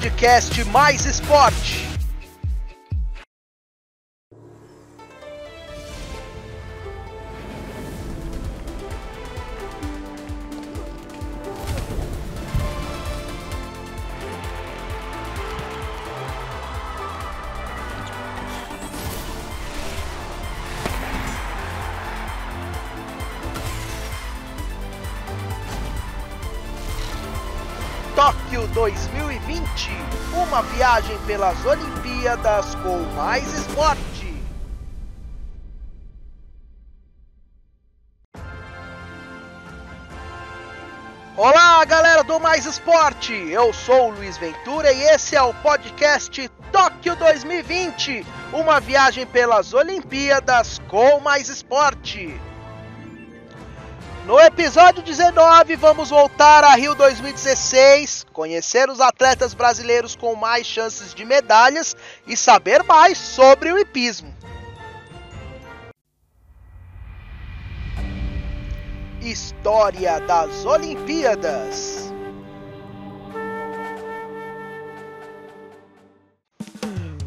podcast Mais Esporte. Tóquio 2020, uma viagem pelas Olimpíadas com mais esporte. Olá, galera do Mais Esporte. Eu sou o Luiz Ventura e esse é o podcast Tóquio 2020, uma viagem pelas Olimpíadas com mais esporte. No episódio 19, vamos voltar a Rio 2016, conhecer os atletas brasileiros com mais chances de medalhas e saber mais sobre o hipismo. História das Olimpíadas.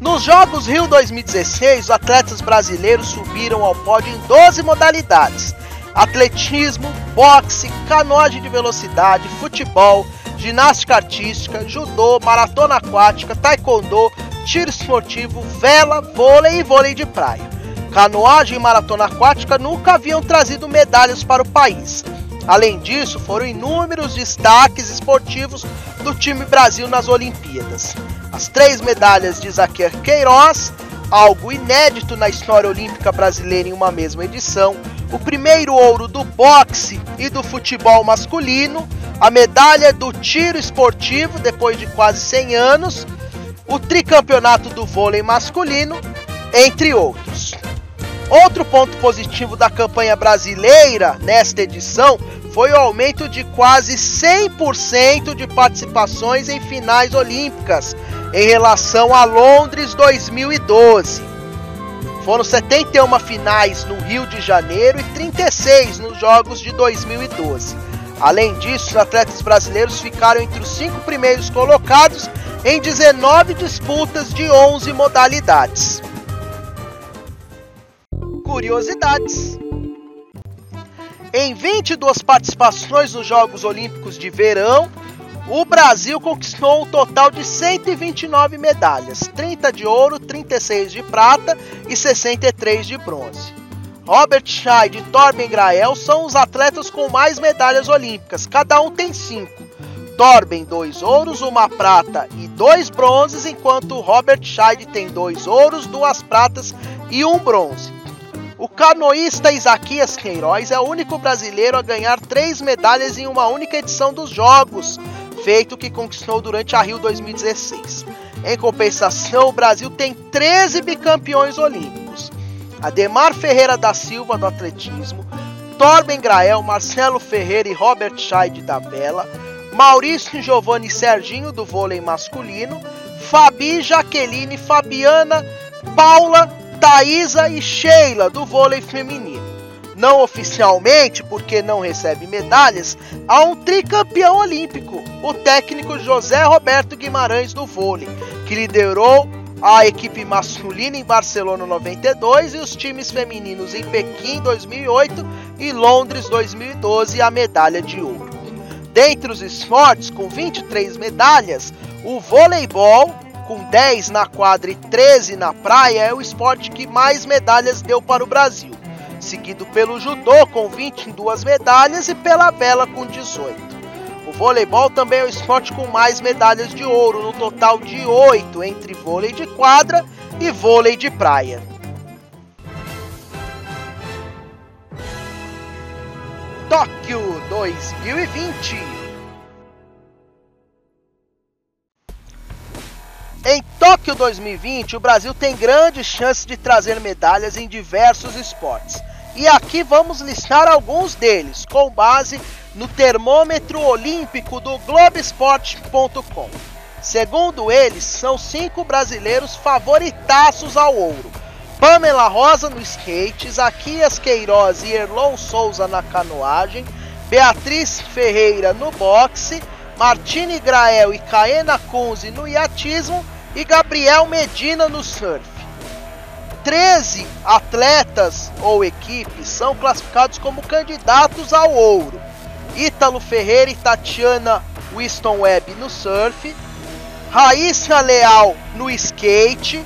Nos Jogos Rio 2016, os atletas brasileiros subiram ao pódio em 12 modalidades atletismo, boxe, canoagem de velocidade, futebol, ginástica artística, judô, maratona aquática, taekwondo, tiro esportivo, vela, vôlei e vôlei de praia. Canoagem e maratona aquática nunca haviam trazido medalhas para o país. Além disso, foram inúmeros destaques esportivos do time Brasil nas Olimpíadas. As três medalhas de Zaquer Queiroz, algo inédito na história olímpica brasileira em uma mesma edição, o primeiro ouro do boxe e do futebol masculino, a medalha do tiro esportivo depois de quase 100 anos, o tricampeonato do vôlei masculino, entre outros. Outro ponto positivo da campanha brasileira nesta edição foi o aumento de quase 100% de participações em finais olímpicas em relação a Londres 2012. Foram 71 finais no Rio de Janeiro e 36 nos Jogos de 2012. Além disso, os atletas brasileiros ficaram entre os cinco primeiros colocados em 19 disputas de 11 modalidades. Curiosidades: Em 22 participações nos Jogos Olímpicos de Verão, o Brasil conquistou um total de 129 medalhas, 30 de ouro, 36 de prata e 63 de bronze. Robert Scheid e Torben Grael são os atletas com mais medalhas olímpicas, cada um tem 5. Torben, dois ouros, uma prata e dois bronzes, enquanto Robert Scheid tem dois ouros, duas pratas e um bronze. O canoísta Isaquias Queiroz é o único brasileiro a ganhar três medalhas em uma única edição dos Jogos, feito que conquistou durante a Rio 2016. Em compensação, o Brasil tem 13 bicampeões olímpicos. Ademar Ferreira da Silva do atletismo, Torben Grael, Marcelo Ferreira e Robert Scheid da vela, Maurício Giovanni Serginho do vôlei masculino, Fabi, Jaqueline, Fabiana, Paula, Thaisa e Sheila do vôlei feminino não oficialmente, porque não recebe medalhas, há um tricampeão olímpico, o técnico José Roberto Guimarães do vôlei, que liderou a equipe masculina em Barcelona 92 e os times femininos em Pequim 2008 e Londres 2012 a medalha de ouro. Dentre os esportes com 23 medalhas, o voleibol com 10 na quadra e 13 na praia é o esporte que mais medalhas deu para o Brasil seguido pelo judô com 22 medalhas e pela vela com 18. O voleibol também é o esporte com mais medalhas de ouro, no total de 8 entre vôlei de quadra e vôlei de praia. Tóquio 2020 Em Tóquio 2020, o Brasil tem grandes chances de trazer medalhas em diversos esportes. E aqui vamos listar alguns deles, com base no termômetro olímpico do Globesport.com. Segundo eles, são cinco brasileiros favoritaços ao ouro. Pamela Rosa no skate, Zaquias Queiroz e Erlon Souza na canoagem, Beatriz Ferreira no boxe, Martini Grael e Caena Kunze no iatismo e Gabriel Medina no surf. 13 atletas ou equipes são classificados como candidatos ao ouro. Ítalo Ferreira e Tatiana Winston Webb no surf, Raíssa Leal no skate,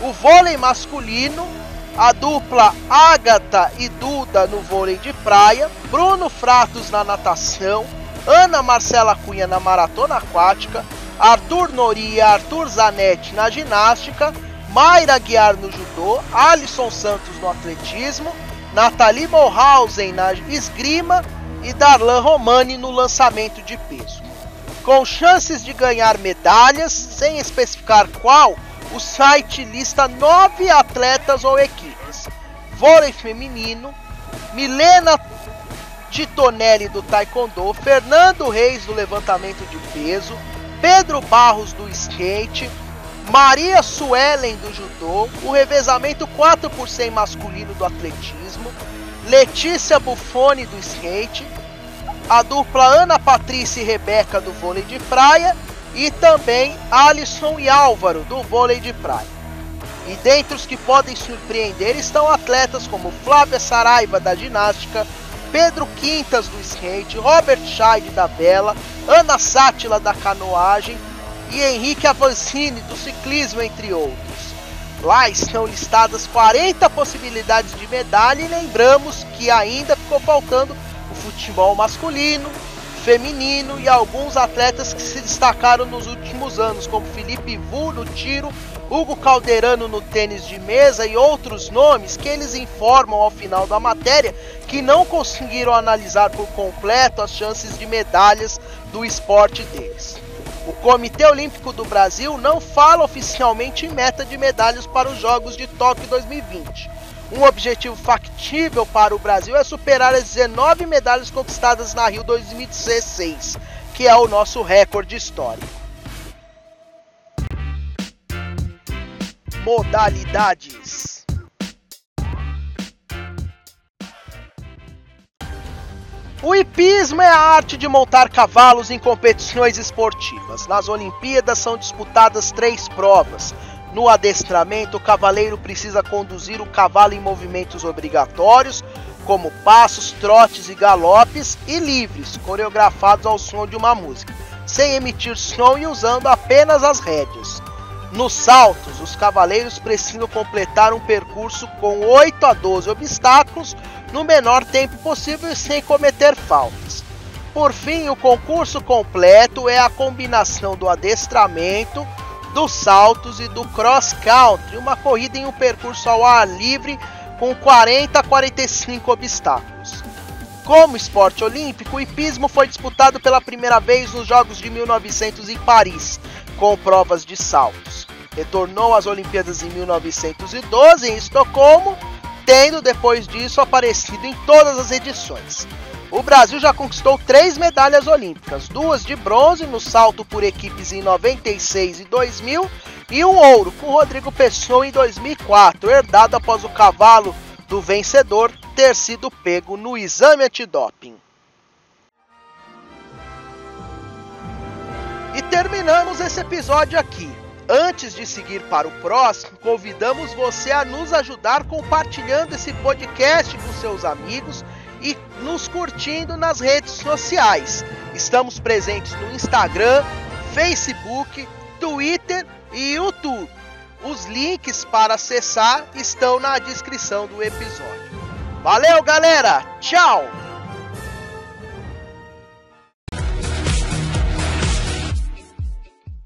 o vôlei masculino, a dupla Ágata e Duda no vôlei de praia, Bruno Fratos na natação, Ana Marcela Cunha na maratona aquática, Arthur Nori e Arthur Zanetti na ginástica, Mayra Guiar no judô, Alisson Santos no atletismo, Nathalie Morhausen na esgrima e Darlan Romani no lançamento de peso. Com chances de ganhar medalhas, sem especificar qual, o site lista nove atletas ou equipes: vôlei feminino, Milena Titonelli do taekwondo, Fernando Reis do levantamento de peso, Pedro Barros do skate, Maria Suelen do judô, o revezamento 4 por 100 masculino do atletismo, Letícia Buffoni do skate, a dupla Ana Patrícia e Rebeca do vôlei de praia e também Alisson e Álvaro do vôlei de praia. E dentre os que podem surpreender estão atletas como Flávia Saraiva da ginástica, Pedro Quintas do skate, Robert Scheid da vela, Ana Sátila da canoagem e Henrique Avancini do ciclismo, entre outros. Lá estão listadas 40 possibilidades de medalha e lembramos que ainda ficou faltando o futebol masculino, feminino e alguns atletas que se destacaram nos últimos anos, como Felipe Vu no tiro, Hugo Calderano no tênis de mesa e outros nomes que eles informam ao final da matéria que não conseguiram analisar por completo as chances de medalhas do esporte deles. O Comitê Olímpico do Brasil não fala oficialmente em meta de medalhas para os Jogos de Tóquio 2020. Um objetivo factível para o Brasil é superar as 19 medalhas conquistadas na Rio 2016, que é o nosso recorde histórico. Modalidades O hipismo é a arte de montar cavalos em competições esportivas. Nas Olimpíadas são disputadas três provas. No adestramento, o cavaleiro precisa conduzir o cavalo em movimentos obrigatórios, como passos, trotes e galopes, e livres, coreografados ao som de uma música, sem emitir som e usando apenas as rédeas. Nos saltos, os cavaleiros precisam completar um percurso com 8 a 12 obstáculos no menor tempo possível e sem cometer faltas. Por fim, o concurso completo é a combinação do adestramento, dos saltos e do cross country, uma corrida em um percurso ao ar livre com 40 a 45 obstáculos. Como esporte olímpico, o hipismo foi disputado pela primeira vez nos Jogos de 1900 em Paris, com provas de saltos. Retornou às Olimpíadas em 1912 em Estocolmo tendo depois disso aparecido em todas as edições. O Brasil já conquistou três medalhas olímpicas, duas de bronze no salto por equipes em 96 e 2000 e um ouro com Rodrigo Pessoa em 2004, herdado após o cavalo do vencedor ter sido pego no exame antidoping. E terminamos esse episódio aqui. Antes de seguir para o próximo, convidamos você a nos ajudar compartilhando esse podcast com seus amigos e nos curtindo nas redes sociais. Estamos presentes no Instagram, Facebook, Twitter e YouTube. Os links para acessar estão na descrição do episódio. Valeu, galera! Tchau!